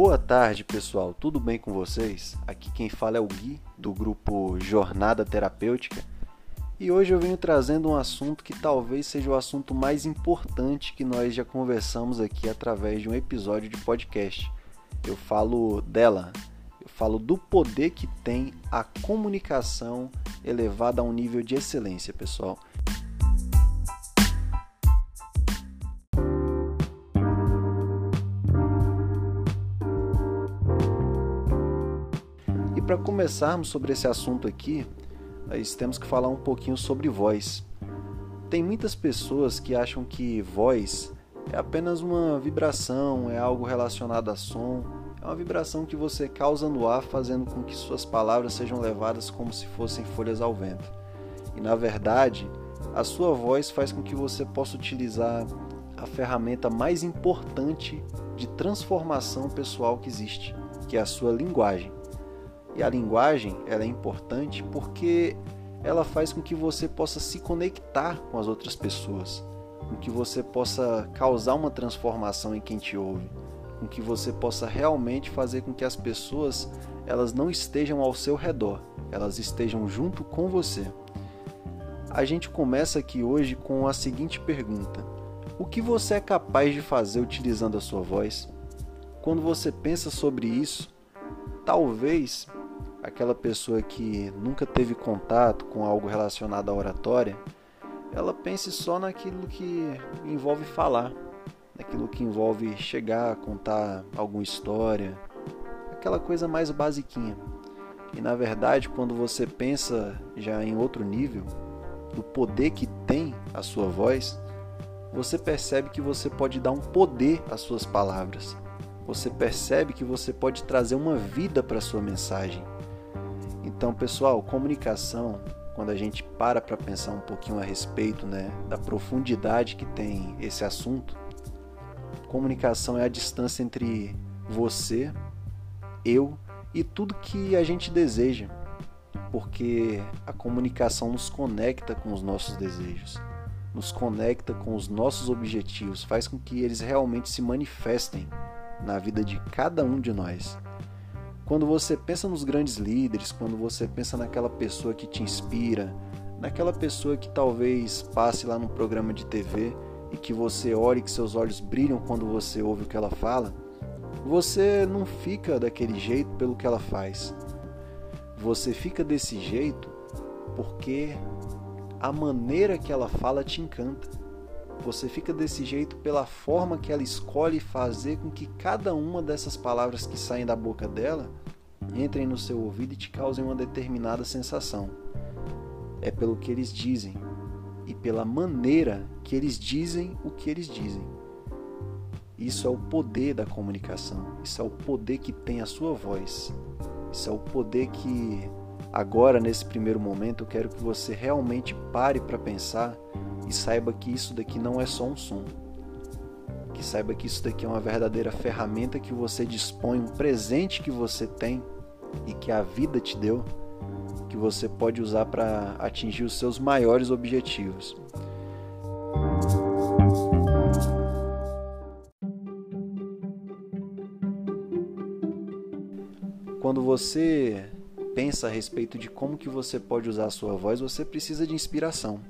Boa tarde, pessoal. Tudo bem com vocês? Aqui quem fala é o Gui, do grupo Jornada Terapêutica. E hoje eu venho trazendo um assunto que talvez seja o assunto mais importante que nós já conversamos aqui através de um episódio de podcast. Eu falo dela, falo do poder que tem a comunicação elevada a um nível de excelência, pessoal. para começarmos sobre esse assunto aqui, nós temos que falar um pouquinho sobre voz. Tem muitas pessoas que acham que voz é apenas uma vibração, é algo relacionado a som, é uma vibração que você causa no ar, fazendo com que suas palavras sejam levadas como se fossem folhas ao vento. E na verdade, a sua voz faz com que você possa utilizar a ferramenta mais importante de transformação pessoal que existe, que é a sua linguagem. E a linguagem ela é importante porque ela faz com que você possa se conectar com as outras pessoas, com que você possa causar uma transformação em quem te ouve, com que você possa realmente fazer com que as pessoas elas não estejam ao seu redor, elas estejam junto com você. A gente começa aqui hoje com a seguinte pergunta: O que você é capaz de fazer utilizando a sua voz? Quando você pensa sobre isso, talvez aquela pessoa que nunca teve contato com algo relacionado à oratória, ela pense só naquilo que envolve falar, naquilo que envolve chegar, contar alguma história, aquela coisa mais basiquinha. E na verdade, quando você pensa já em outro nível, do poder que tem a sua voz, você percebe que você pode dar um poder às suas palavras. Você percebe que você pode trazer uma vida para a sua mensagem. Então, pessoal, comunicação, quando a gente para para pensar um pouquinho a respeito né, da profundidade que tem esse assunto, comunicação é a distância entre você, eu e tudo que a gente deseja, porque a comunicação nos conecta com os nossos desejos, nos conecta com os nossos objetivos, faz com que eles realmente se manifestem na vida de cada um de nós. Quando você pensa nos grandes líderes, quando você pensa naquela pessoa que te inspira, naquela pessoa que talvez passe lá num programa de TV e que você olhe que seus olhos brilham quando você ouve o que ela fala, você não fica daquele jeito pelo que ela faz. Você fica desse jeito porque a maneira que ela fala te encanta. Você fica desse jeito pela forma que ela escolhe fazer com que cada uma dessas palavras que saem da boca dela entrem no seu ouvido e te causem uma determinada sensação. É pelo que eles dizem e pela maneira que eles dizem o que eles dizem. Isso é o poder da comunicação, isso é o poder que tem a sua voz, isso é o poder que agora, nesse primeiro momento, eu quero que você realmente pare para pensar e saiba que isso daqui não é só um som. Que saiba que isso daqui é uma verdadeira ferramenta que você dispõe, um presente que você tem e que a vida te deu, que você pode usar para atingir os seus maiores objetivos. Quando você pensa a respeito de como que você pode usar a sua voz, você precisa de inspiração.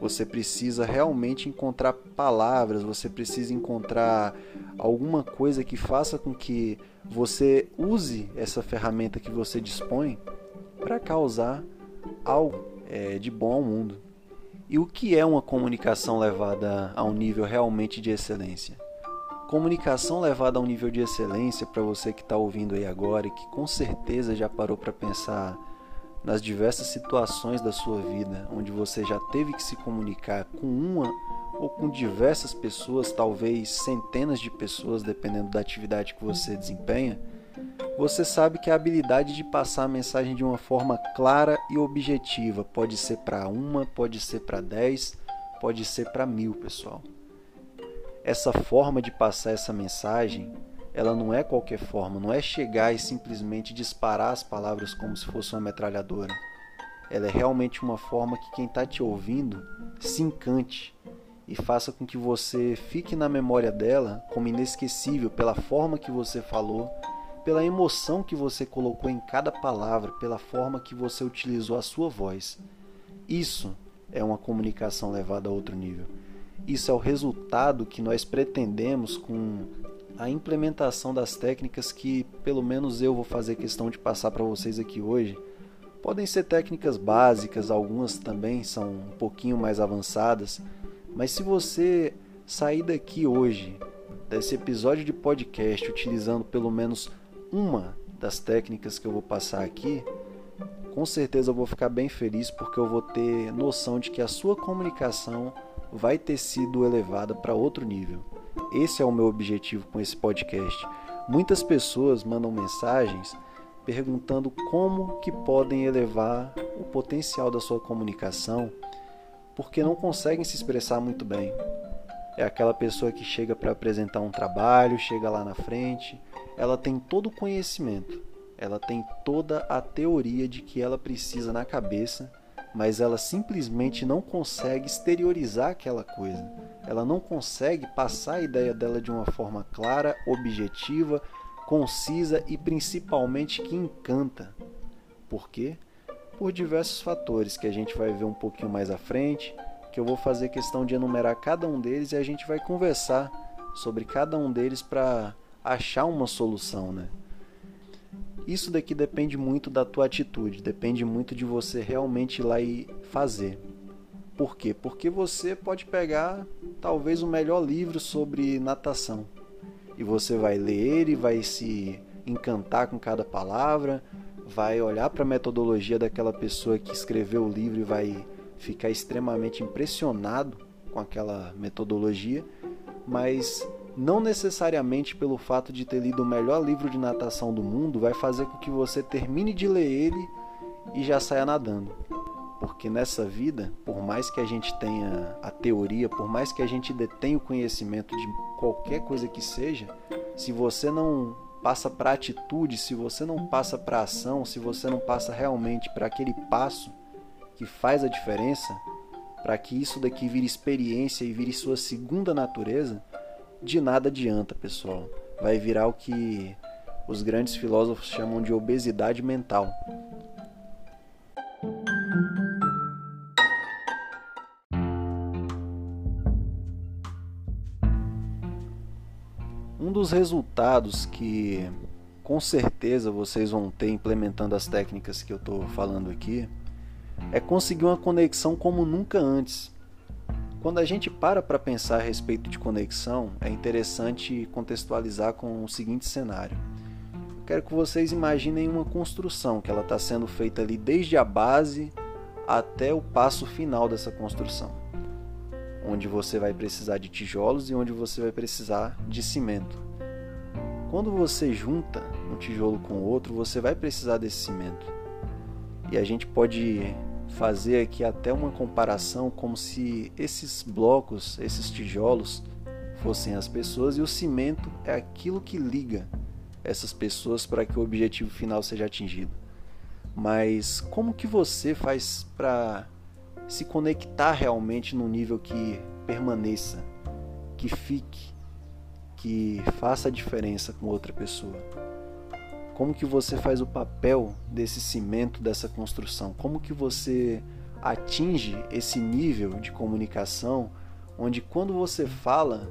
Você precisa realmente encontrar palavras, você precisa encontrar alguma coisa que faça com que você use essa ferramenta que você dispõe para causar algo é, de bom ao mundo. E o que é uma comunicação levada a um nível realmente de excelência? Comunicação levada a um nível de excelência para você que está ouvindo aí agora e que com certeza já parou para pensar nas diversas situações da sua vida onde você já teve que se comunicar com uma ou com diversas pessoas, talvez centenas de pessoas, dependendo da atividade que você desempenha, você sabe que a habilidade de passar a mensagem de uma forma clara e objetiva pode ser para uma, pode ser para dez, pode ser para mil, pessoal. Essa forma de passar essa mensagem ela não é qualquer forma, não é chegar e simplesmente disparar as palavras como se fosse uma metralhadora. Ela é realmente uma forma que quem está te ouvindo se encante e faça com que você fique na memória dela como inesquecível pela forma que você falou, pela emoção que você colocou em cada palavra, pela forma que você utilizou a sua voz. Isso é uma comunicação levada a outro nível. Isso é o resultado que nós pretendemos com a implementação das técnicas que, pelo menos eu vou fazer questão de passar para vocês aqui hoje. Podem ser técnicas básicas, algumas também são um pouquinho mais avançadas, mas se você sair daqui hoje, desse episódio de podcast, utilizando pelo menos uma das técnicas que eu vou passar aqui, com certeza eu vou ficar bem feliz porque eu vou ter noção de que a sua comunicação vai ter sido elevada para outro nível. Esse é o meu objetivo com esse podcast. Muitas pessoas mandam mensagens perguntando como que podem elevar o potencial da sua comunicação, porque não conseguem se expressar muito bem. É aquela pessoa que chega para apresentar um trabalho, chega lá na frente, ela tem todo o conhecimento, ela tem toda a teoria de que ela precisa na cabeça mas ela simplesmente não consegue exteriorizar aquela coisa. Ela não consegue passar a ideia dela de uma forma clara, objetiva, concisa e principalmente que encanta. Por quê? Por diversos fatores que a gente vai ver um pouquinho mais à frente, que eu vou fazer questão de enumerar cada um deles e a gente vai conversar sobre cada um deles para achar uma solução, né? Isso daqui depende muito da tua atitude, depende muito de você realmente ir lá e fazer. Por quê? Porque você pode pegar talvez o melhor livro sobre natação e você vai ler ele, vai se encantar com cada palavra, vai olhar para a metodologia daquela pessoa que escreveu o livro e vai ficar extremamente impressionado com aquela metodologia, mas não necessariamente pelo fato de ter lido o melhor livro de natação do mundo vai fazer com que você termine de ler ele e já saia nadando. Porque nessa vida, por mais que a gente tenha a teoria, por mais que a gente detenha o conhecimento de qualquer coisa que seja, se você não passa para atitude, se você não passa para ação, se você não passa realmente para aquele passo que faz a diferença, para que isso daqui vire experiência e vire sua segunda natureza, de nada adianta, pessoal. Vai virar o que os grandes filósofos chamam de obesidade mental. Um dos resultados que com certeza vocês vão ter implementando as técnicas que eu estou falando aqui é conseguir uma conexão como nunca antes quando a gente para para pensar a respeito de conexão, é interessante contextualizar com o seguinte cenário. Quero que vocês imaginem uma construção que ela está sendo feita ali desde a base até o passo final dessa construção, onde você vai precisar de tijolos e onde você vai precisar de cimento. Quando você junta um tijolo com outro, você vai precisar desse cimento. E a gente pode fazer aqui até uma comparação como se esses blocos, esses tijolos, fossem as pessoas e o cimento é aquilo que liga essas pessoas para que o objetivo final seja atingido. Mas como que você faz para se conectar realmente num nível que permaneça, que fique, que faça a diferença com outra pessoa? Como que você faz o papel desse cimento dessa construção? Como que você atinge esse nível de comunicação onde quando você fala,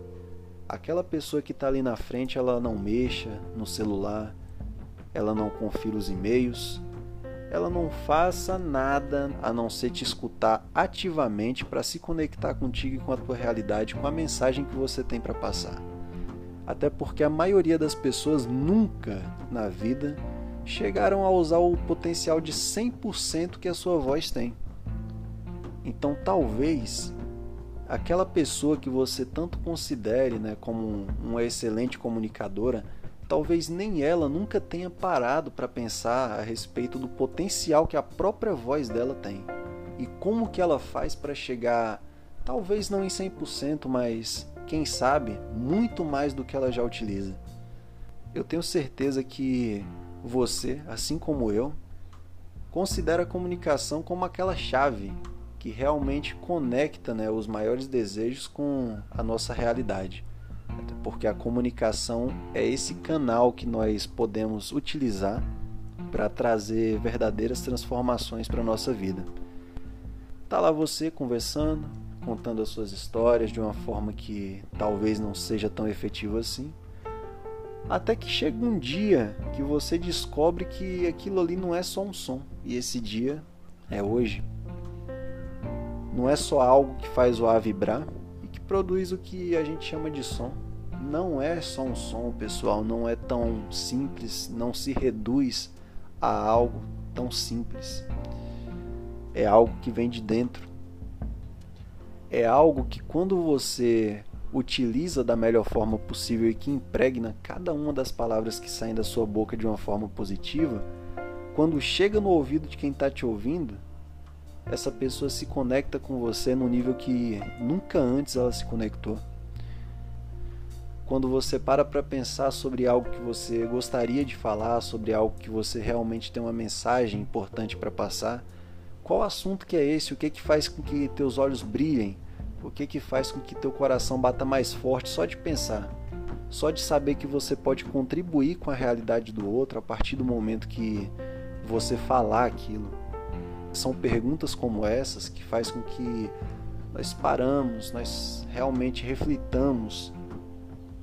aquela pessoa que está ali na frente ela não mexa no celular, ela não confira os e-mails, ela não faça nada a não ser te escutar ativamente para se conectar contigo e com a tua realidade, com a mensagem que você tem para passar. Até porque a maioria das pessoas nunca na vida chegaram a usar o potencial de 100% que a sua voz tem. Então, talvez aquela pessoa que você tanto considere né, como uma excelente comunicadora, talvez nem ela nunca tenha parado para pensar a respeito do potencial que a própria voz dela tem e como que ela faz para chegar, talvez não em 100%, mas quem sabe, muito mais do que ela já utiliza. Eu tenho certeza que você, assim como eu, considera a comunicação como aquela chave que realmente conecta né, os maiores desejos com a nossa realidade. Porque a comunicação é esse canal que nós podemos utilizar para trazer verdadeiras transformações para a nossa vida. Tá lá você conversando, contando as suas histórias de uma forma que talvez não seja tão efetiva assim. Até que chega um dia que você descobre que aquilo ali não é só um som, e esse dia é hoje. Não é só algo que faz o ar vibrar e que produz o que a gente chama de som. Não é só um som, pessoal, não é tão simples, não se reduz a algo tão simples. É algo que vem de dentro. É algo que quando você utiliza da melhor forma possível e que impregna cada uma das palavras que saem da sua boca de uma forma positiva, quando chega no ouvido de quem está te ouvindo, essa pessoa se conecta com você no nível que nunca antes ela se conectou. Quando você para para pensar sobre algo que você gostaria de falar, sobre algo que você realmente tem uma mensagem importante para passar, qual assunto que é esse? O que que faz com que teus olhos brilhem? O que que faz com que teu coração bata mais forte só de pensar? Só de saber que você pode contribuir com a realidade do outro a partir do momento que você falar aquilo são perguntas como essas que faz com que nós paramos, nós realmente reflitamos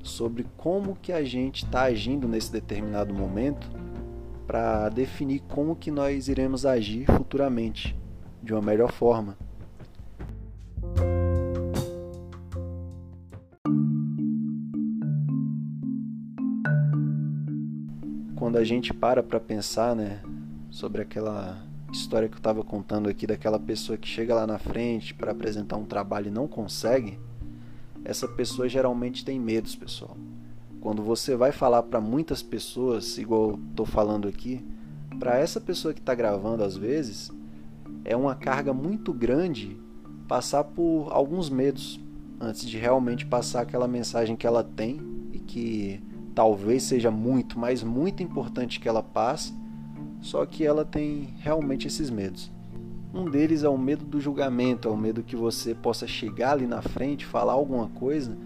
sobre como que a gente está agindo nesse determinado momento para definir como que nós iremos agir futuramente de uma melhor forma. Quando a gente para para pensar, né, sobre aquela história que eu estava contando aqui daquela pessoa que chega lá na frente para apresentar um trabalho e não consegue, essa pessoa geralmente tem medos, pessoal. Quando você vai falar para muitas pessoas, igual estou falando aqui, para essa pessoa que está gravando às vezes, é uma carga muito grande passar por alguns medos antes de realmente passar aquela mensagem que ela tem e que talvez seja muito, mas muito importante que ela passe só que ela tem realmente esses medos. Um deles é o medo do julgamento, é o medo que você possa chegar ali na frente, falar alguma coisa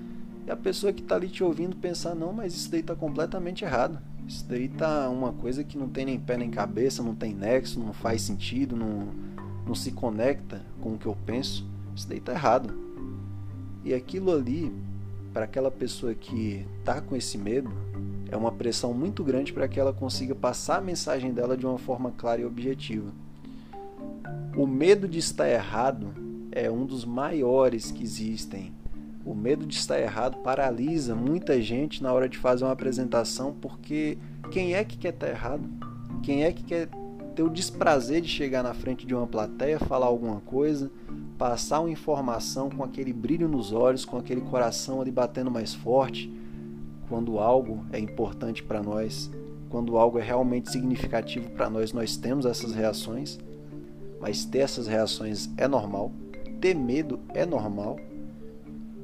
e a pessoa que está ali te ouvindo pensar: não, mas isso daí está completamente errado. Isso daí tá uma coisa que não tem nem pé nem cabeça, não tem nexo, não faz sentido, não, não se conecta com o que eu penso. Isso daí tá errado. E aquilo ali, para aquela pessoa que tá com esse medo, é uma pressão muito grande para que ela consiga passar a mensagem dela de uma forma clara e objetiva. O medo de estar errado é um dos maiores que existem. O medo de estar errado paralisa muita gente na hora de fazer uma apresentação, porque quem é que quer estar errado? Quem é que quer ter o desprazer de chegar na frente de uma plateia, falar alguma coisa, passar uma informação com aquele brilho nos olhos, com aquele coração ali batendo mais forte? quando algo é importante para nós, quando algo é realmente significativo para nós, nós temos essas reações, mas ter essas reações é normal, ter medo é normal.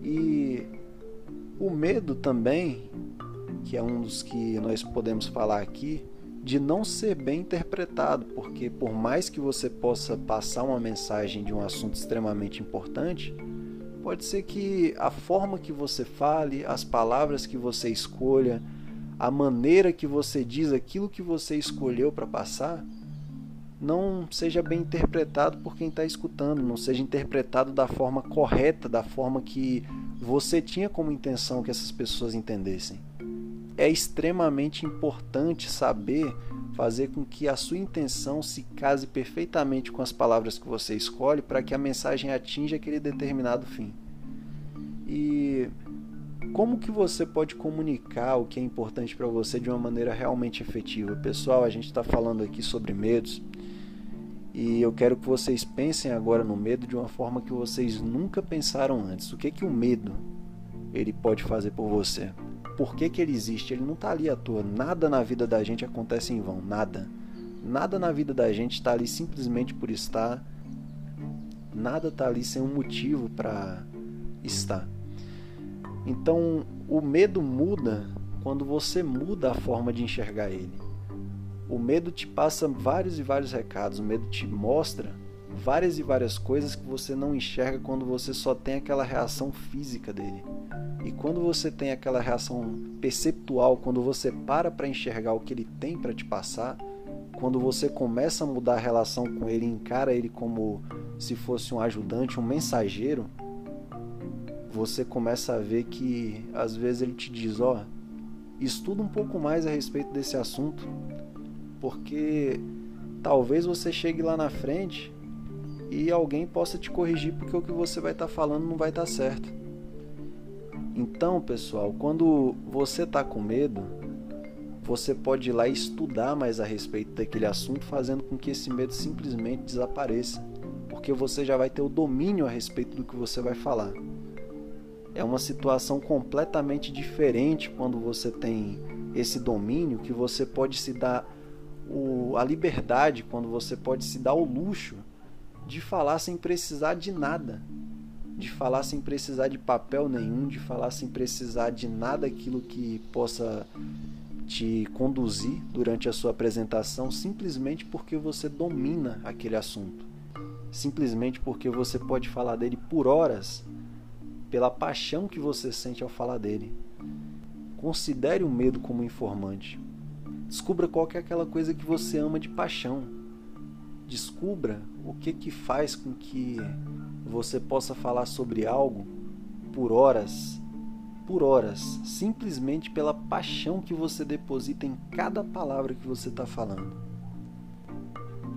E o medo também, que é um dos que nós podemos falar aqui, de não ser bem interpretado, porque por mais que você possa passar uma mensagem de um assunto extremamente importante, Pode ser que a forma que você fale, as palavras que você escolha, a maneira que você diz aquilo que você escolheu para passar, não seja bem interpretado por quem está escutando, não seja interpretado da forma correta, da forma que você tinha como intenção que essas pessoas entendessem. É extremamente importante saber fazer com que a sua intenção se case perfeitamente com as palavras que você escolhe para que a mensagem atinja aquele determinado fim. E como que você pode comunicar o que é importante para você de uma maneira realmente efetiva? Pessoal, a gente está falando aqui sobre medos e eu quero que vocês pensem agora no medo de uma forma que vocês nunca pensaram antes. O que que o medo ele pode fazer por você? por que, que ele existe. Ele não está ali à toa. Nada na vida da gente acontece em vão. Nada. Nada na vida da gente está ali simplesmente por estar. Nada está ali sem um motivo para estar. Então, o medo muda quando você muda a forma de enxergar ele. O medo te passa vários e vários recados, o medo te mostra várias e várias coisas que você não enxerga quando você só tem aquela reação física dele. E quando você tem aquela reação perceptual, quando você para para enxergar o que ele tem para te passar, quando você começa a mudar a relação com ele, encara ele como se fosse um ajudante, um mensageiro, você começa a ver que às vezes ele te diz, ó, oh, estuda um pouco mais a respeito desse assunto, porque talvez você chegue lá na frente e alguém possa te corrigir porque o que você vai estar tá falando não vai estar tá certo. Então, pessoal, quando você está com medo, você pode ir lá estudar mais a respeito daquele assunto, fazendo com que esse medo simplesmente desapareça, porque você já vai ter o domínio a respeito do que você vai falar. É uma situação completamente diferente quando você tem esse domínio que você pode se dar o, a liberdade, quando você pode se dar o luxo de falar sem precisar de nada, de falar sem precisar de papel nenhum, de falar sem precisar de nada aquilo que possa te conduzir durante a sua apresentação, simplesmente porque você domina aquele assunto, simplesmente porque você pode falar dele por horas, pela paixão que você sente ao falar dele. Considere o medo como informante. Descubra qual é aquela coisa que você ama de paixão Descubra o que que faz com que você possa falar sobre algo por horas, por horas, simplesmente pela paixão que você deposita em cada palavra que você está falando.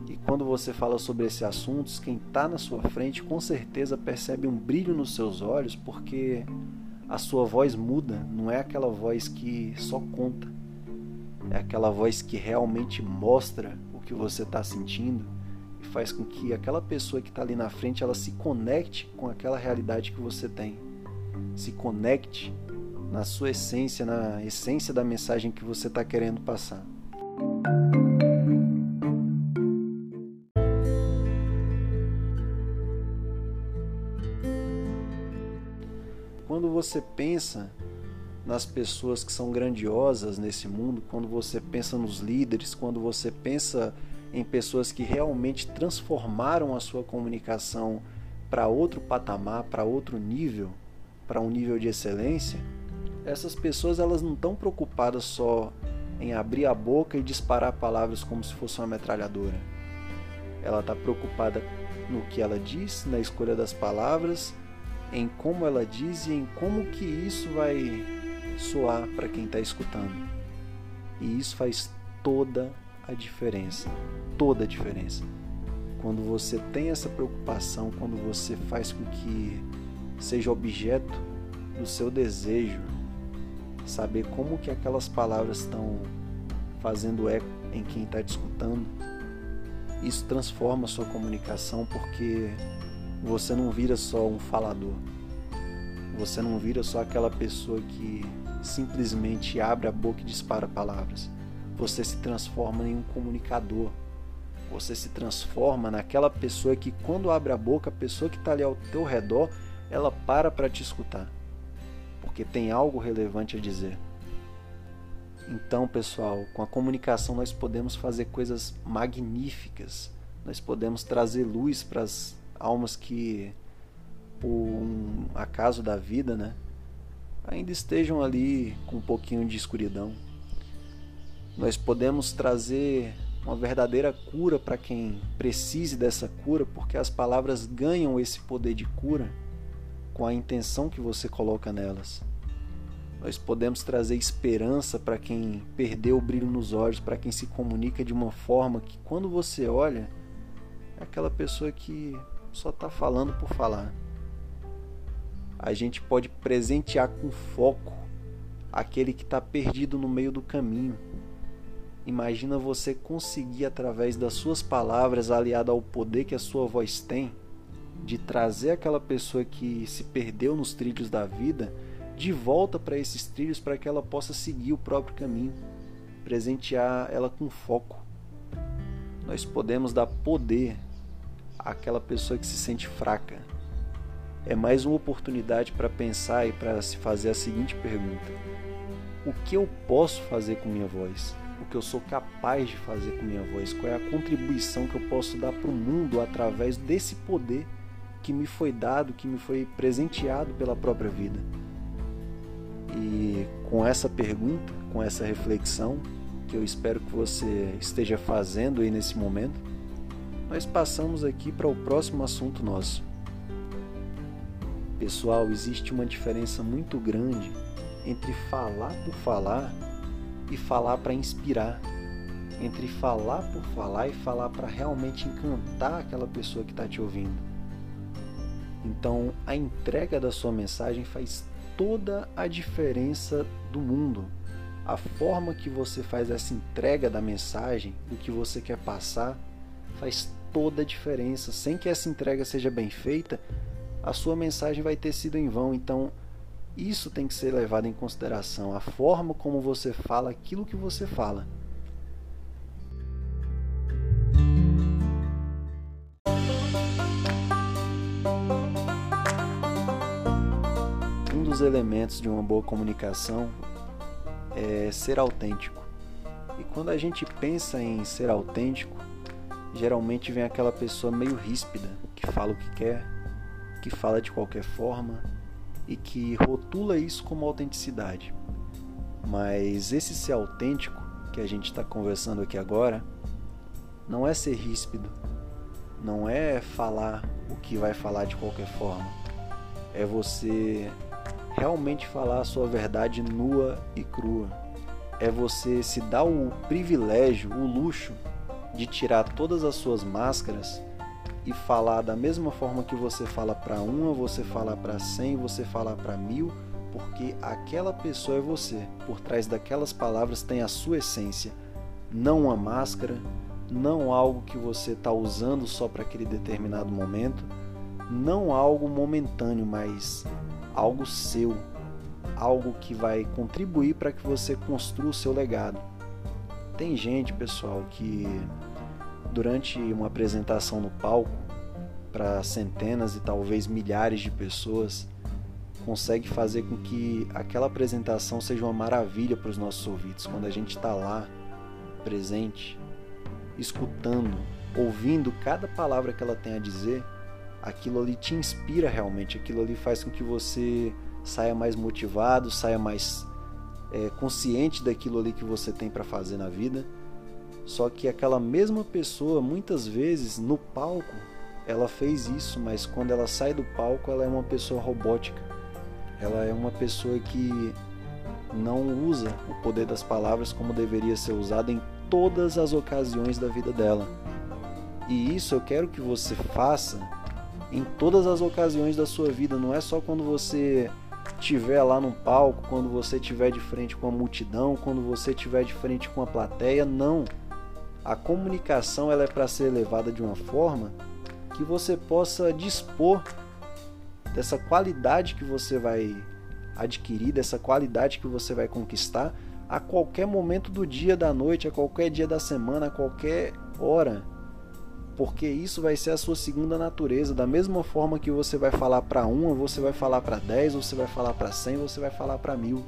E quando você fala sobre esses assuntos, quem está na sua frente com certeza percebe um brilho nos seus olhos, porque a sua voz muda, não é aquela voz que só conta, é aquela voz que realmente mostra o que você está sentindo e faz com que aquela pessoa que está ali na frente ela se conecte com aquela realidade que você tem, se conecte na sua essência, na essência da mensagem que você está querendo passar. Quando você pensa nas pessoas que são grandiosas nesse mundo, quando você pensa nos líderes, quando você pensa em pessoas que realmente transformaram a sua comunicação para outro patamar, para outro nível, para um nível de excelência, essas pessoas elas não estão preocupadas só em abrir a boca e disparar palavras como se fosse uma metralhadora. Ela está preocupada no que ela diz, na escolha das palavras, em como ela diz e em como que isso vai soar para quem está escutando. E isso faz toda a diferença, toda a diferença. Quando você tem essa preocupação, quando você faz com que seja objeto do seu desejo, saber como que aquelas palavras estão fazendo eco em quem está te escutando, isso transforma a sua comunicação porque você não vira só um falador. Você não vira só aquela pessoa que simplesmente abre a boca e dispara palavras você se transforma em um comunicador. Você se transforma naquela pessoa que, quando abre a boca, a pessoa que está ali ao teu redor, ela para para te escutar, porque tem algo relevante a dizer. Então, pessoal, com a comunicação nós podemos fazer coisas magníficas. Nós podemos trazer luz para as almas que, por um acaso da vida, né, ainda estejam ali com um pouquinho de escuridão. Nós podemos trazer uma verdadeira cura para quem precise dessa cura, porque as palavras ganham esse poder de cura com a intenção que você coloca nelas. Nós podemos trazer esperança para quem perdeu o brilho nos olhos, para quem se comunica de uma forma que, quando você olha, é aquela pessoa que só está falando por falar. A gente pode presentear com foco aquele que está perdido no meio do caminho Imagina você conseguir, através das suas palavras, aliado ao poder que a sua voz tem, de trazer aquela pessoa que se perdeu nos trilhos da vida de volta para esses trilhos para que ela possa seguir o próprio caminho, presentear ela com foco. Nós podemos dar poder àquela pessoa que se sente fraca. É mais uma oportunidade para pensar e para se fazer a seguinte pergunta: o que eu posso fazer com minha voz, o que eu sou capaz de fazer com minha voz, qual é a contribuição que eu posso dar para o mundo através desse poder que me foi dado, que me foi presenteado pela própria vida. E com essa pergunta, com essa reflexão, que eu espero que você esteja fazendo aí nesse momento, nós passamos aqui para o próximo assunto nosso. Pessoal, existe uma diferença muito grande entre falar por falar e falar para inspirar, entre falar por falar e falar para realmente encantar aquela pessoa que está te ouvindo. Então, a entrega da sua mensagem faz toda a diferença do mundo. A forma que você faz essa entrega da mensagem, o que você quer passar, faz toda a diferença. Sem que essa entrega seja bem feita, a sua mensagem vai ter sido em vão. Então, isso tem que ser levado em consideração, a forma como você fala aquilo que você fala. Um dos elementos de uma boa comunicação é ser autêntico. E quando a gente pensa em ser autêntico, geralmente vem aquela pessoa meio ríspida, que fala o que quer, que fala de qualquer forma, e que rotula isso como autenticidade. Mas esse ser autêntico que a gente está conversando aqui agora não é ser ríspido, não é falar o que vai falar de qualquer forma. É você realmente falar a sua verdade nua e crua. É você se dar o privilégio, o luxo de tirar todas as suas máscaras e falar da mesma forma que você fala para uma, você fala para cem, você fala para mil, porque aquela pessoa é você. Por trás daquelas palavras tem a sua essência, não uma máscara, não algo que você está usando só para aquele determinado momento, não algo momentâneo, mas algo seu, algo que vai contribuir para que você construa o seu legado. Tem gente, pessoal, que durante uma apresentação no palco para centenas e talvez milhares de pessoas, consegue fazer com que aquela apresentação seja uma maravilha para os nossos ouvidos. Quando a gente está lá, presente, escutando, ouvindo cada palavra que ela tem a dizer, aquilo ali te inspira realmente, aquilo ali faz com que você saia mais motivado, saia mais é, consciente daquilo ali que você tem para fazer na vida só que aquela mesma pessoa, muitas vezes no palco, ela fez isso, mas quando ela sai do palco, ela é uma pessoa robótica. Ela é uma pessoa que não usa o poder das palavras como deveria ser usado em todas as ocasiões da vida dela. E isso eu quero que você faça em todas as ocasiões da sua vida, não é só quando você estiver lá no palco, quando você estiver de frente com a multidão, quando você estiver de frente com a plateia, não a comunicação ela é para ser levada de uma forma que você possa dispor dessa qualidade que você vai adquirir, dessa qualidade que você vai conquistar a qualquer momento do dia, da noite, a qualquer dia da semana, a qualquer hora. Porque isso vai ser a sua segunda natureza. Da mesma forma que você vai falar para uma, você vai falar para dez, você vai falar para cem, você vai falar para mil.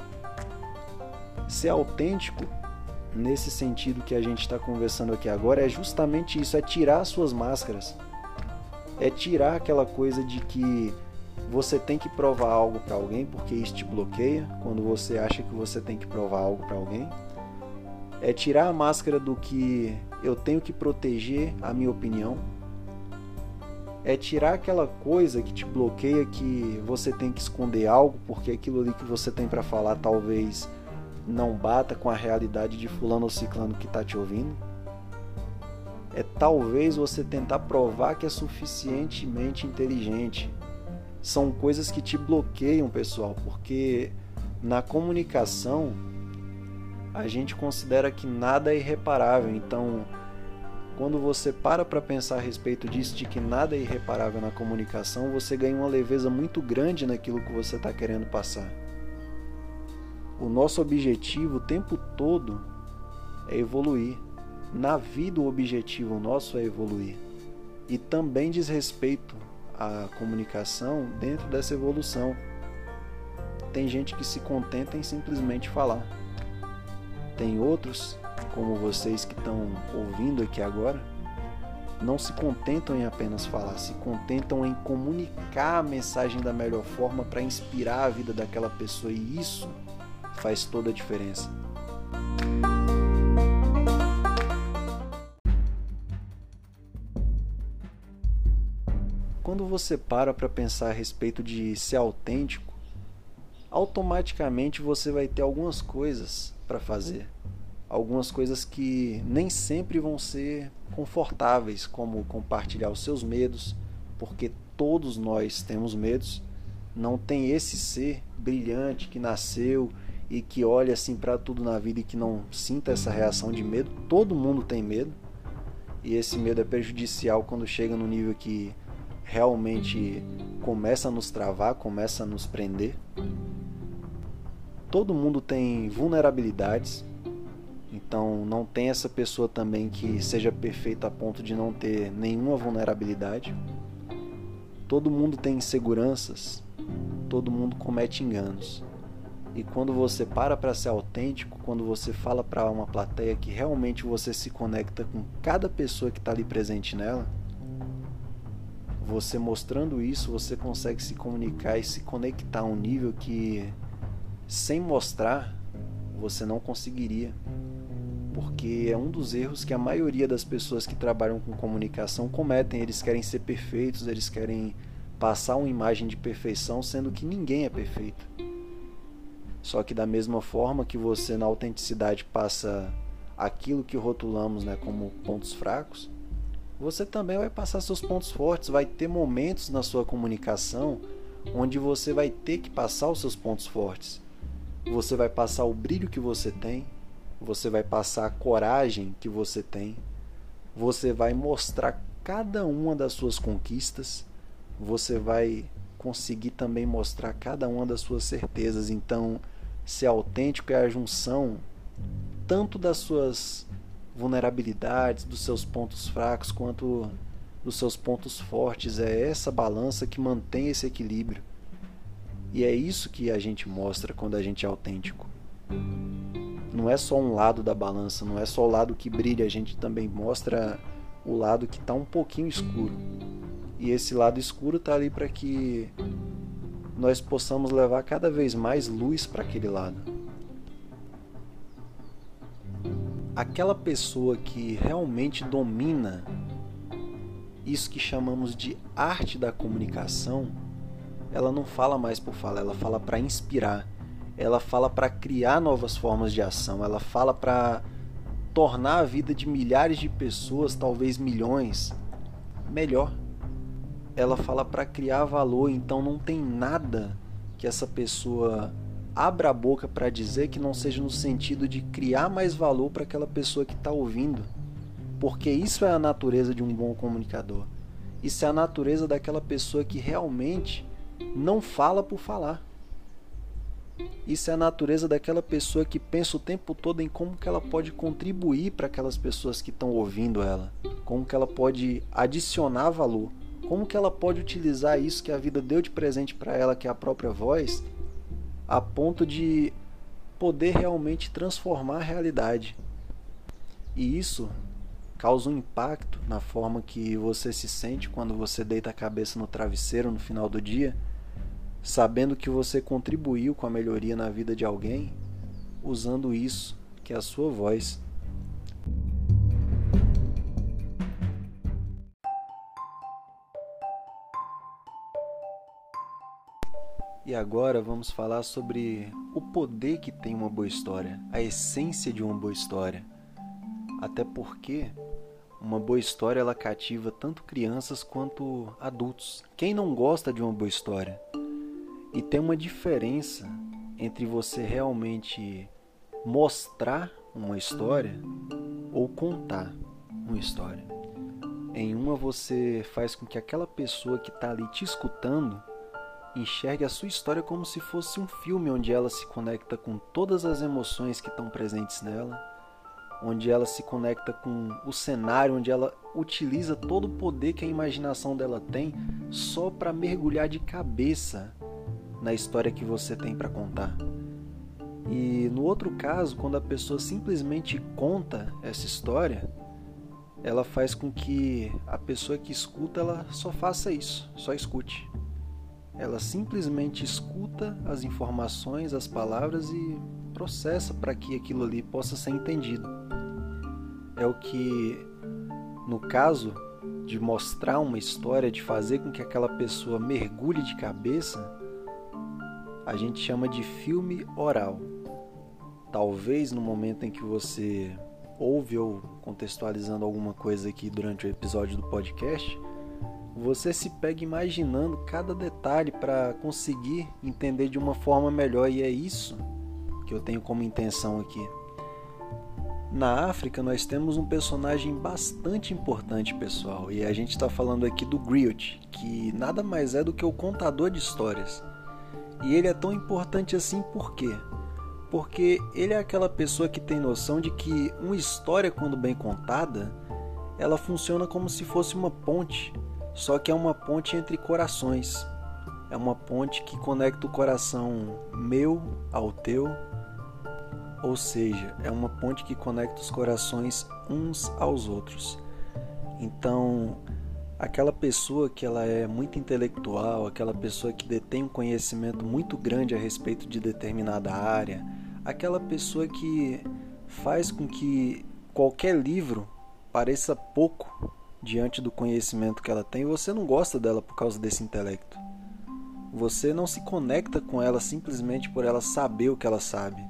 Ser autêntico nesse sentido que a gente está conversando aqui agora é justamente isso: é tirar suas máscaras, é tirar aquela coisa de que você tem que provar algo para alguém porque isso te bloqueia quando você acha que você tem que provar algo para alguém. É tirar a máscara do que eu tenho que proteger a minha opinião. É tirar aquela coisa que te bloqueia que você tem que esconder algo porque aquilo ali que você tem para falar talvez não bata com a realidade de fulano ou ciclano que está te ouvindo. É talvez você tentar provar que é suficientemente inteligente. São coisas que te bloqueiam, pessoal, porque na comunicação a gente considera que nada é irreparável. Então, quando você para para pensar a respeito disso, de que nada é irreparável na comunicação, você ganha uma leveza muito grande naquilo que você está querendo passar. O nosso objetivo o tempo todo é evoluir. Na vida, o objetivo nosso é evoluir. E também diz respeito à comunicação dentro dessa evolução. Tem gente que se contenta em simplesmente falar. Tem outros, como vocês que estão ouvindo aqui agora, não se contentam em apenas falar, se contentam em comunicar a mensagem da melhor forma para inspirar a vida daquela pessoa e isso faz toda a diferença. Quando você para para pensar a respeito de ser autêntico, automaticamente você vai ter algumas coisas para fazer algumas coisas que nem sempre vão ser confortáveis, como compartilhar os seus medos, porque todos nós temos medos. Não tem esse ser brilhante que nasceu e que olha assim para tudo na vida e que não sinta essa reação de medo. Todo mundo tem medo. E esse medo é prejudicial quando chega no nível que realmente começa a nos travar, começa a nos prender. Todo mundo tem vulnerabilidades, então não tem essa pessoa também que seja perfeita a ponto de não ter nenhuma vulnerabilidade. Todo mundo tem inseguranças, todo mundo comete enganos. E quando você para para ser autêntico, quando você fala para uma plateia que realmente você se conecta com cada pessoa que está ali presente nela, você mostrando isso, você consegue se comunicar e se conectar a um nível que sem mostrar você não conseguiria porque é um dos erros que a maioria das pessoas que trabalham com comunicação cometem. Eles querem ser perfeitos, eles querem passar uma imagem de perfeição, sendo que ninguém é perfeito. Só que da mesma forma que você na autenticidade passa aquilo que rotulamos né, como pontos fracos, você também vai passar seus pontos fortes, vai ter momentos na sua comunicação onde você vai ter que passar os seus pontos fortes. Você vai passar o brilho que você tem, você vai passar a coragem que você tem, você vai mostrar cada uma das suas conquistas, você vai conseguir também mostrar cada uma das suas certezas. Então, ser autêntico é a junção tanto das suas vulnerabilidades, dos seus pontos fracos, quanto dos seus pontos fortes. É essa balança que mantém esse equilíbrio. E é isso que a gente mostra quando a gente é autêntico não é só um lado da balança, não é só o lado que brilha, a gente também mostra o lado que está um pouquinho escuro. E esse lado escuro está ali para que nós possamos levar cada vez mais luz para aquele lado. Aquela pessoa que realmente domina isso que chamamos de arte da comunicação, ela não fala mais por falar, ela fala para inspirar ela fala para criar novas formas de ação, ela fala para tornar a vida de milhares de pessoas, talvez milhões, melhor. Ela fala para criar valor, então não tem nada que essa pessoa abra a boca para dizer que não seja no sentido de criar mais valor para aquela pessoa que está ouvindo. Porque isso é a natureza de um bom comunicador. Isso é a natureza daquela pessoa que realmente não fala por falar. Isso é a natureza daquela pessoa que pensa o tempo todo em como que ela pode contribuir para aquelas pessoas que estão ouvindo ela, como que ela pode adicionar valor, como que ela pode utilizar isso que a vida deu de presente para ela, que é a própria voz, a ponto de poder realmente transformar a realidade. E isso causa um impacto na forma que você se sente quando você deita a cabeça no travesseiro no final do dia sabendo que você contribuiu com a melhoria na vida de alguém, usando isso, que é a sua voz. E agora vamos falar sobre o poder que tem uma boa história, a essência de uma boa história. Até porque uma boa história ela cativa tanto crianças quanto adultos. Quem não gosta de uma boa história? E tem uma diferença entre você realmente mostrar uma história ou contar uma história. Em uma você faz com que aquela pessoa que está ali te escutando enxergue a sua história como se fosse um filme onde ela se conecta com todas as emoções que estão presentes nela, onde ela se conecta com o cenário, onde ela utiliza todo o poder que a imaginação dela tem só para mergulhar de cabeça na história que você tem para contar. E no outro caso, quando a pessoa simplesmente conta essa história, ela faz com que a pessoa que escuta ela só faça isso, só escute. Ela simplesmente escuta as informações, as palavras e processa para que aquilo ali possa ser entendido. É o que, no caso de mostrar uma história, de fazer com que aquela pessoa mergulhe de cabeça, a gente chama de filme oral. Talvez no momento em que você ouve ou contextualizando alguma coisa aqui durante o episódio do podcast, você se pega imaginando cada detalhe para conseguir entender de uma forma melhor e é isso que eu tenho como intenção aqui. Na África nós temos um personagem bastante importante, pessoal, e a gente está falando aqui do Griot, que nada mais é do que o contador de histórias. E ele é tão importante assim por quê? Porque ele é aquela pessoa que tem noção de que uma história, quando bem contada, ela funciona como se fosse uma ponte só que é uma ponte entre corações. É uma ponte que conecta o coração meu ao teu, ou seja, é uma ponte que conecta os corações uns aos outros. Então, aquela pessoa que ela é muito intelectual, aquela pessoa que detém um conhecimento muito grande a respeito de determinada área, aquela pessoa que faz com que qualquer livro pareça pouco diante do conhecimento que ela tem, você não gosta dela por causa desse intelecto. Você não se conecta com ela simplesmente por ela saber o que ela sabe.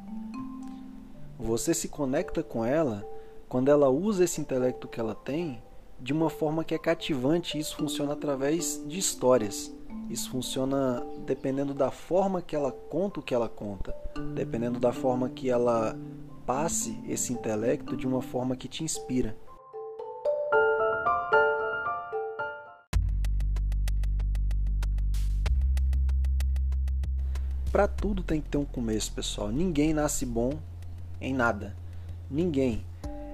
Você se conecta com ela quando ela usa esse intelecto que ela tem de uma forma que é cativante. Isso funciona através de histórias. Isso funciona dependendo da forma que ela conta o que ela conta, dependendo da forma que ela passe esse intelecto de uma forma que te inspira. Para tudo tem que ter um começo, pessoal. Ninguém nasce bom em nada. Ninguém.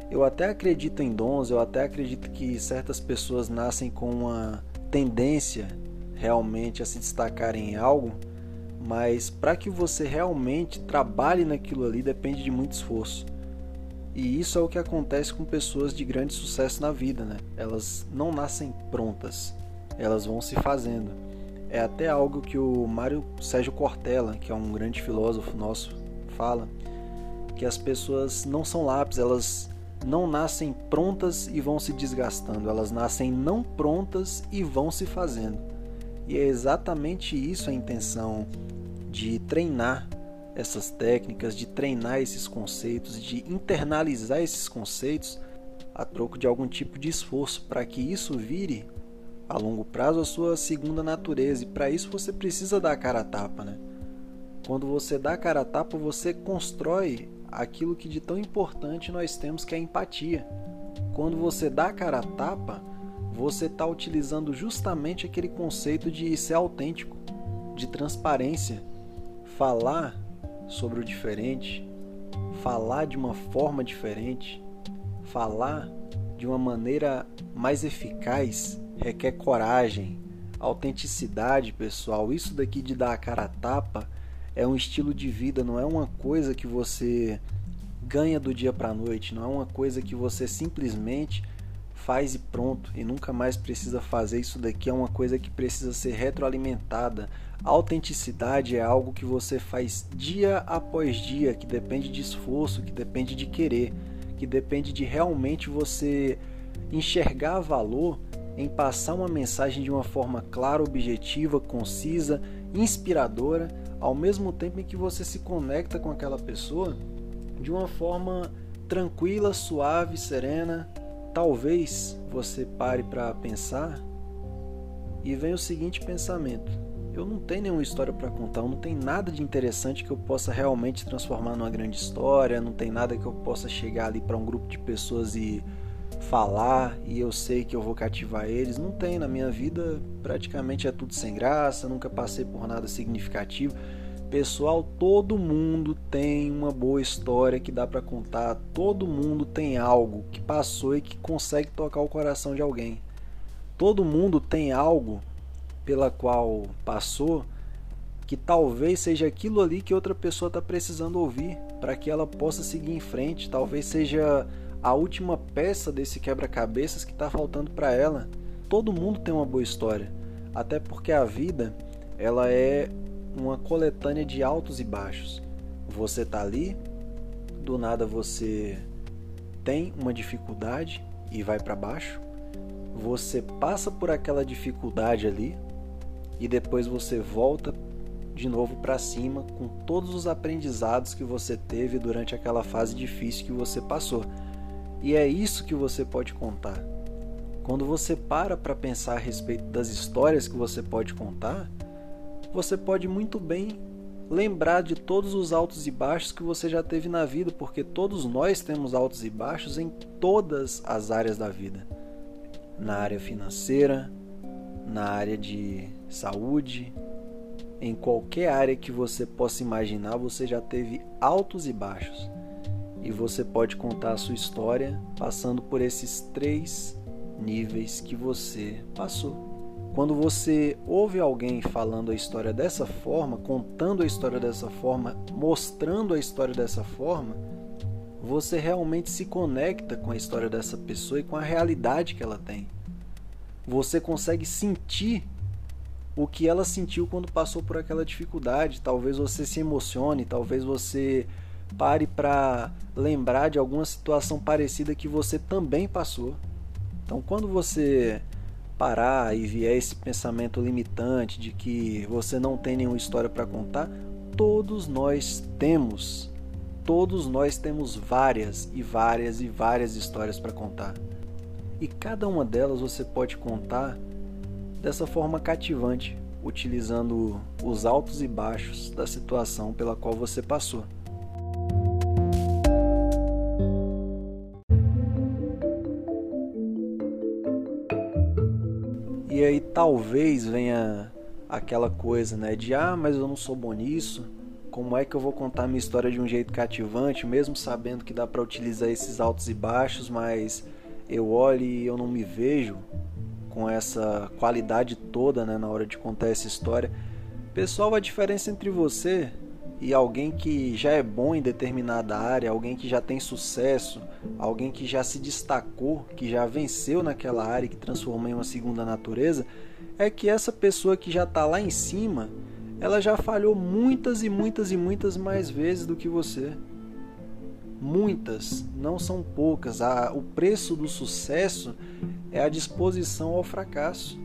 Eu até acredito em dons, eu até acredito que certas pessoas nascem com uma tendência realmente a se destacarem em algo, mas para que você realmente trabalhe naquilo ali depende de muito esforço. E isso é o que acontece com pessoas de grande sucesso na vida, né? Elas não nascem prontas, elas vão se fazendo. É até algo que o Mário Sérgio Cortella, que é um grande filósofo nosso, fala, que as pessoas não são lápis, elas não nascem prontas e vão se desgastando, elas nascem não prontas e vão se fazendo. E é exatamente isso a intenção de treinar essas técnicas, de treinar esses conceitos, de internalizar esses conceitos a troco de algum tipo de esforço para que isso vire a longo prazo a sua segunda natureza e para isso você precisa dar a cara a tapa, né? Quando você dá a cara a tapa, você constrói aquilo que de tão importante nós temos que é a empatia. Quando você dá a cara a tapa, você está utilizando justamente aquele conceito de ser autêntico, de transparência, falar sobre o diferente, falar de uma forma diferente, falar de uma maneira mais eficaz requer coragem, autenticidade, pessoal. Isso daqui de dar a cara a tapa é um estilo de vida, não é uma coisa que você ganha do dia para a noite, não é uma coisa que você simplesmente faz e pronto e nunca mais precisa fazer. Isso daqui é uma coisa que precisa ser retroalimentada. Autenticidade é algo que você faz dia após dia, que depende de esforço, que depende de querer, que depende de realmente você enxergar valor em passar uma mensagem de uma forma clara, objetiva, concisa, inspiradora, ao mesmo tempo em que você se conecta com aquela pessoa de uma forma tranquila, suave, serena. Talvez você pare para pensar e venha o seguinte pensamento: eu não tenho nenhuma história para contar, não tem nada de interessante que eu possa realmente transformar numa grande história, não tem nada que eu possa chegar ali para um grupo de pessoas e falar e eu sei que eu vou cativar eles. Não tem, na minha vida praticamente é tudo sem graça, nunca passei por nada significativo. Pessoal, todo mundo tem uma boa história que dá para contar, todo mundo tem algo que passou e que consegue tocar o coração de alguém. Todo mundo tem algo pela qual passou que talvez seja aquilo ali que outra pessoa está precisando ouvir para que ela possa seguir em frente. Talvez seja a última peça desse quebra-cabeças que está faltando para ela. Todo mundo tem uma boa história, até porque a vida ela é uma coletânea de altos e baixos. Você tá ali, do nada você tem uma dificuldade e vai para baixo. Você passa por aquela dificuldade ali e depois você volta de novo para cima com todos os aprendizados que você teve durante aquela fase difícil que você passou. E é isso que você pode contar. Quando você para para pensar a respeito das histórias que você pode contar, você pode muito bem lembrar de todos os altos e baixos que você já teve na vida, porque todos nós temos altos e baixos em todas as áreas da vida. Na área financeira, na área de saúde, em qualquer área que você possa imaginar, você já teve altos e baixos e você pode contar a sua história passando por esses três níveis que você passou. Quando você ouve alguém falando a história dessa forma, contando a história dessa forma, mostrando a história dessa forma, você realmente se conecta com a história dessa pessoa e com a realidade que ela tem. Você consegue sentir o que ela sentiu quando passou por aquela dificuldade. Talvez você se emocione, talvez você Pare para lembrar de alguma situação parecida que você também passou. Então, quando você parar e vier esse pensamento limitante de que você não tem nenhuma história para contar, todos nós temos. Todos nós temos várias e várias e várias histórias para contar. E cada uma delas você pode contar dessa forma cativante, utilizando os altos e baixos da situação pela qual você passou. Talvez venha aquela coisa, né, de ah, mas eu não sou bom nisso. Como é que eu vou contar minha história de um jeito cativante, mesmo sabendo que dá para utilizar esses altos e baixos, mas eu olho e eu não me vejo com essa qualidade toda, né, na hora de contar essa história. Pessoal, a diferença entre você e alguém que já é bom em determinada área, alguém que já tem sucesso, alguém que já se destacou, que já venceu naquela área que transformou em uma segunda natureza, é que essa pessoa que já está lá em cima, ela já falhou muitas e muitas e muitas mais vezes do que você. Muitas, não são poucas. o preço do sucesso é a disposição ao fracasso.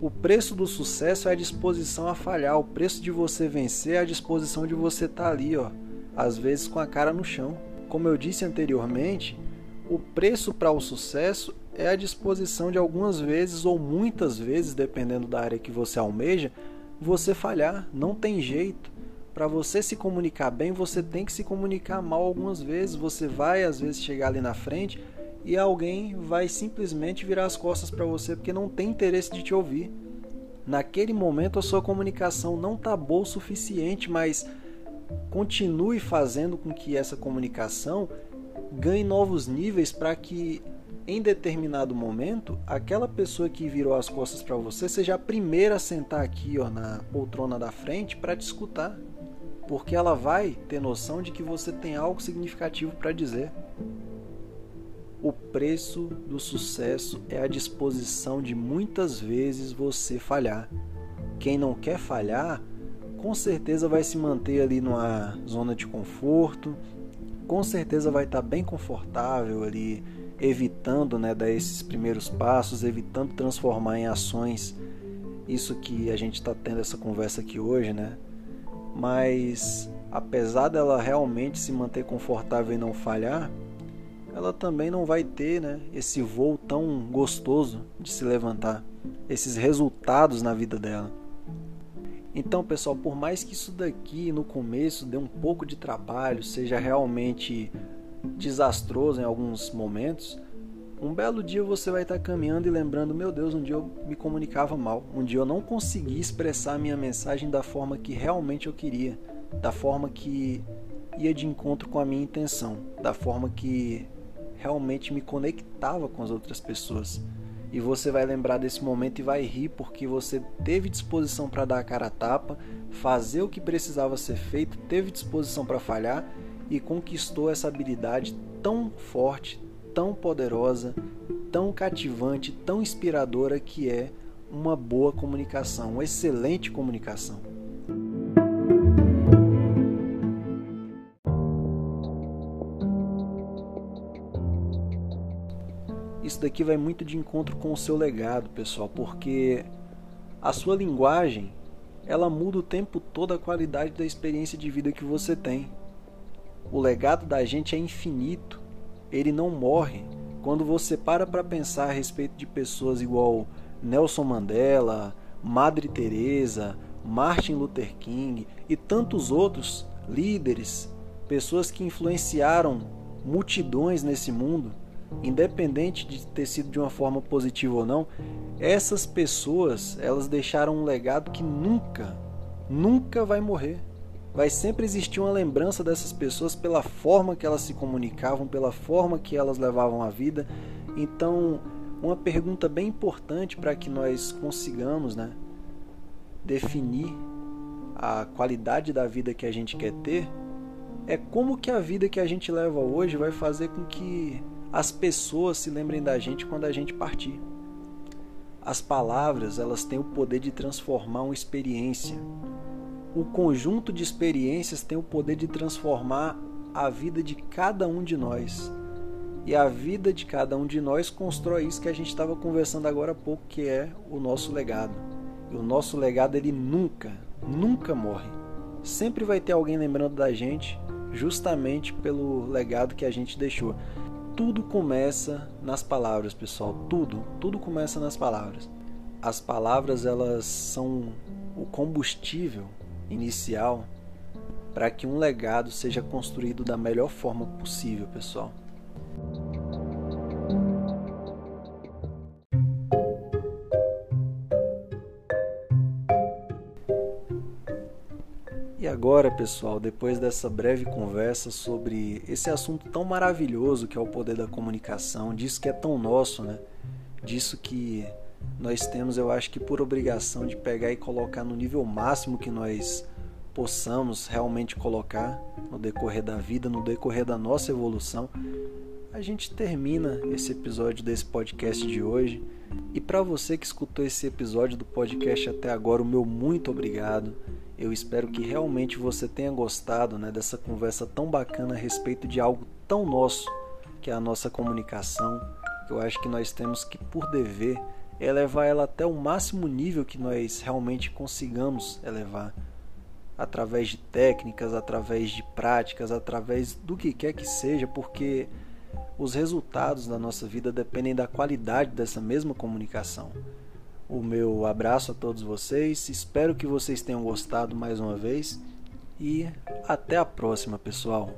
O preço do sucesso é a disposição a falhar. O preço de você vencer é a disposição de você estar tá ali, ó, às vezes com a cara no chão. Como eu disse anteriormente, o preço para o sucesso é a disposição de algumas vezes ou muitas vezes, dependendo da área que você almeja, você falhar. Não tem jeito. Para você se comunicar bem, você tem que se comunicar mal algumas vezes. Você vai às vezes chegar ali na frente e alguém vai simplesmente virar as costas para você porque não tem interesse de te ouvir. Naquele momento a sua comunicação não está boa o suficiente, mas continue fazendo com que essa comunicação ganhe novos níveis para que em determinado momento aquela pessoa que virou as costas para você seja a primeira a sentar aqui ó, na poltrona da frente para te escutar, porque ela vai ter noção de que você tem algo significativo para dizer. O preço do sucesso é a disposição de muitas vezes você falhar. Quem não quer falhar, com certeza vai se manter ali numa zona de conforto, com certeza vai estar bem confortável ali, evitando né, dar esses primeiros passos, evitando transformar em ações isso que a gente está tendo essa conversa aqui hoje, né? Mas apesar dela realmente se manter confortável e não falhar, ela também não vai ter né, esse voo tão gostoso de se levantar, esses resultados na vida dela. Então, pessoal, por mais que isso daqui no começo dê um pouco de trabalho, seja realmente desastroso em alguns momentos, um belo dia você vai estar caminhando e lembrando: meu Deus, um dia eu me comunicava mal, um dia eu não consegui expressar minha mensagem da forma que realmente eu queria, da forma que ia de encontro com a minha intenção, da forma que realmente me conectava com as outras pessoas. e você vai lembrar desse momento e vai rir porque você teve disposição para dar a cara a tapa, fazer o que precisava ser feito, teve disposição para falhar e conquistou essa habilidade tão forte, tão poderosa, tão cativante, tão inspiradora que é uma boa comunicação, uma excelente comunicação. Isso daqui vai muito de encontro com o seu legado, pessoal, porque a sua linguagem, ela muda o tempo todo a qualidade da experiência de vida que você tem. O legado da gente é infinito, ele não morre. Quando você para para pensar a respeito de pessoas igual Nelson Mandela, Madre Teresa, Martin Luther King e tantos outros líderes, pessoas que influenciaram multidões nesse mundo, independente de ter sido de uma forma positiva ou não, essas pessoas, elas deixaram um legado que nunca, nunca vai morrer. Vai sempre existir uma lembrança dessas pessoas pela forma que elas se comunicavam, pela forma que elas levavam a vida. Então, uma pergunta bem importante para que nós consigamos, né, definir a qualidade da vida que a gente quer ter é como que a vida que a gente leva hoje vai fazer com que as pessoas se lembrem da gente quando a gente partir. As palavras, elas têm o poder de transformar uma experiência. O conjunto de experiências tem o poder de transformar a vida de cada um de nós. E a vida de cada um de nós constrói isso que a gente estava conversando agora há pouco, que é o nosso legado. E o nosso legado ele nunca, nunca morre. Sempre vai ter alguém lembrando da gente, justamente pelo legado que a gente deixou tudo começa nas palavras, pessoal. Tudo, tudo começa nas palavras. As palavras elas são o combustível inicial para que um legado seja construído da melhor forma possível, pessoal. agora, pessoal, depois dessa breve conversa sobre esse assunto tão maravilhoso que é o poder da comunicação, disso que é tão nosso, né? Disso que nós temos, eu acho que por obrigação de pegar e colocar no nível máximo que nós possamos realmente colocar no decorrer da vida, no decorrer da nossa evolução, a gente termina esse episódio desse podcast de hoje. E para você que escutou esse episódio do podcast até agora, o meu muito obrigado. Eu espero que realmente você tenha gostado né, dessa conversa tão bacana a respeito de algo tão nosso, que é a nossa comunicação. Eu acho que nós temos que, por dever, elevar ela até o máximo nível que nós realmente consigamos elevar. Através de técnicas, através de práticas, através do que quer que seja, porque os resultados da nossa vida dependem da qualidade dessa mesma comunicação o meu abraço a todos vocês. Espero que vocês tenham gostado mais uma vez e até a próxima, pessoal.